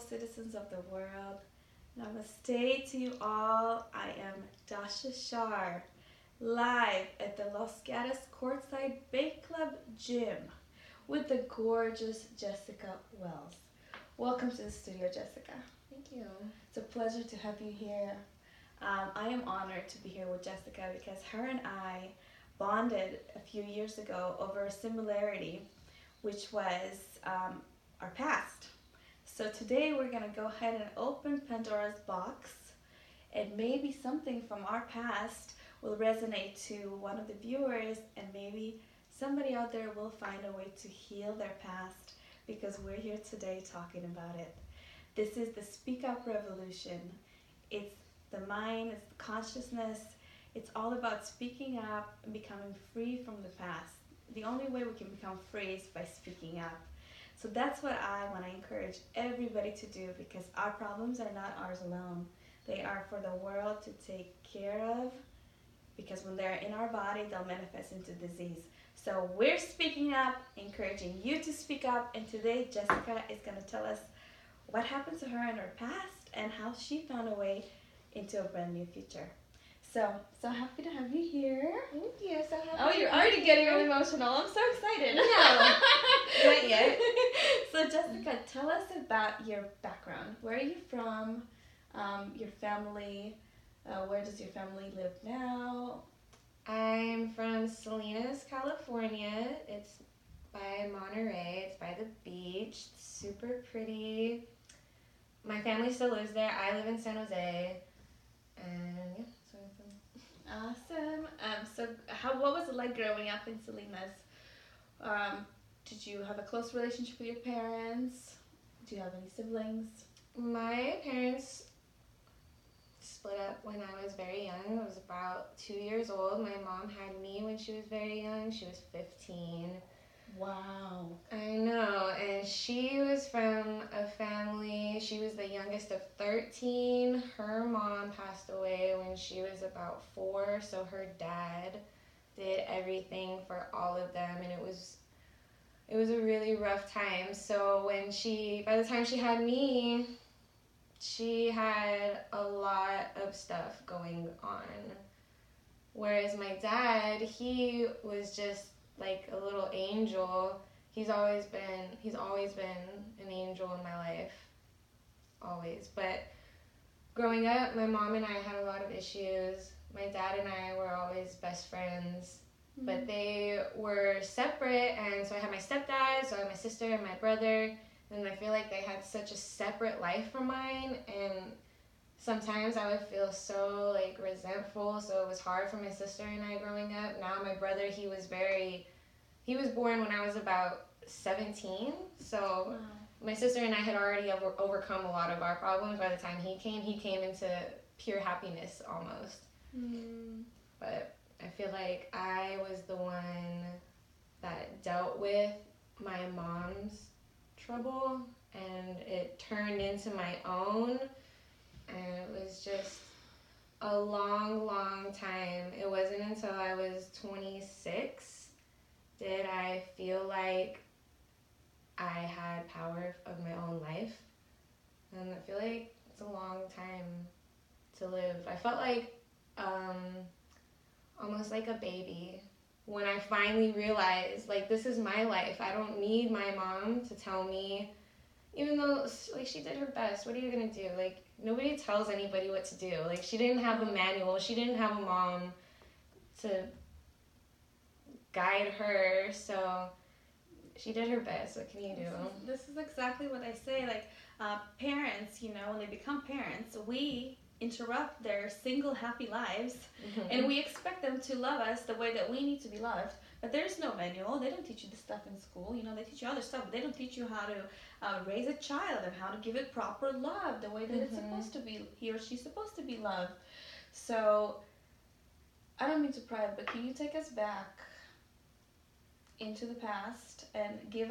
citizens of the world. Namaste to you all. I am Dasha Shar, live at the Los Gatos Courtside Bake Club Gym with the gorgeous Jessica Wells. Welcome to the studio, Jessica. Thank you. It's a pleasure to have you here. Um, I am honored to be here with Jessica because her and I bonded a few years ago over a similarity, which was um, our past. So today we're going to go ahead and open Pandora's box, and maybe something from our past will resonate to one of the viewers, and maybe somebody out there will find a way to heal their past because we're here today talking about it. This is the Speak Up Revolution. It's the mind, it's the consciousness. It's all about speaking up and becoming free from the past. The only way we can become free is by speaking up. So that's what I want to encourage everybody to do because our problems are not ours alone. They are for the world to take care of because when they're in our body, they'll manifest into disease. So we're speaking up, encouraging you to speak up, and today Jessica is going to tell us what happened to her in her past and how she found a way into a brand new future. So, so happy to have you here. Thank you. So happy. Oh, you're already getting really emotional. I'm so excited. No, not yet. so, Jessica, tell us about your background. Where are you from? Um, your family. Uh, where does your family live now? I'm from Salinas, California. It's by Monterey. It's by the beach. It's super pretty. My family still lives there. I live in San Jose. And yeah, that's where I'm from. Awesome. Um, so, how what was it like growing up in Salinas? Um, did you have a close relationship with your parents? Do you have any siblings? My parents split up when I was very young. I was about two years old. My mom had me when she was very young. She was 15. Wow. I know, and she was from she was the youngest of 13. Her mom passed away when she was about four, so her dad did everything for all of them, and it was. It was a really rough time. So when she, by the time she had me, she had a lot of stuff going on. Whereas my dad, he was just like a little angel. He's always been he's always been an angel in my life. Always. But growing up, my mom and I had a lot of issues. My dad and I were always best friends. But mm-hmm. they were separate and so I had my stepdad, so I had my sister and my brother, and I feel like they had such a separate life from mine and sometimes I would feel so like resentful. So it was hard for my sister and I growing up. Now my brother, he was very, he was born when I was about 17. So Wow. My sister and I had already over, overcome a lot of our problems. By the time he came, he came into pure happiness almost. Mm. But I feel like I was the one that dealt with my mom's trouble and it turned into my own and it was just a long long time it wasn't until i was 26 did i feel like i had power of my own life. And i feel like it's a long time to live. I felt like um, almost like a baby when i finally realized like this is my life. I don't need my mom to tell me even though like she did her best. What are you gonna do? Like nobody tells anybody what to do. Like she didn't have a manual. She didn't have a mom to guide her. So she did her best what can you do This is, exactly what I say. Like uh, parents, you know, when they become parents, we interrupt their single happy lives, and we expect them to love us the way that we need to be loved. But there's no manual. They don't teach you this stuff in school. You know, they teach you other stuff, but they don't teach you how to uh, raise a child and how to give it proper love the way that it's Mhm. supposed to be. He or she's supposed to be loved. So, I don't mean to pry, but can you take us back into the past and give us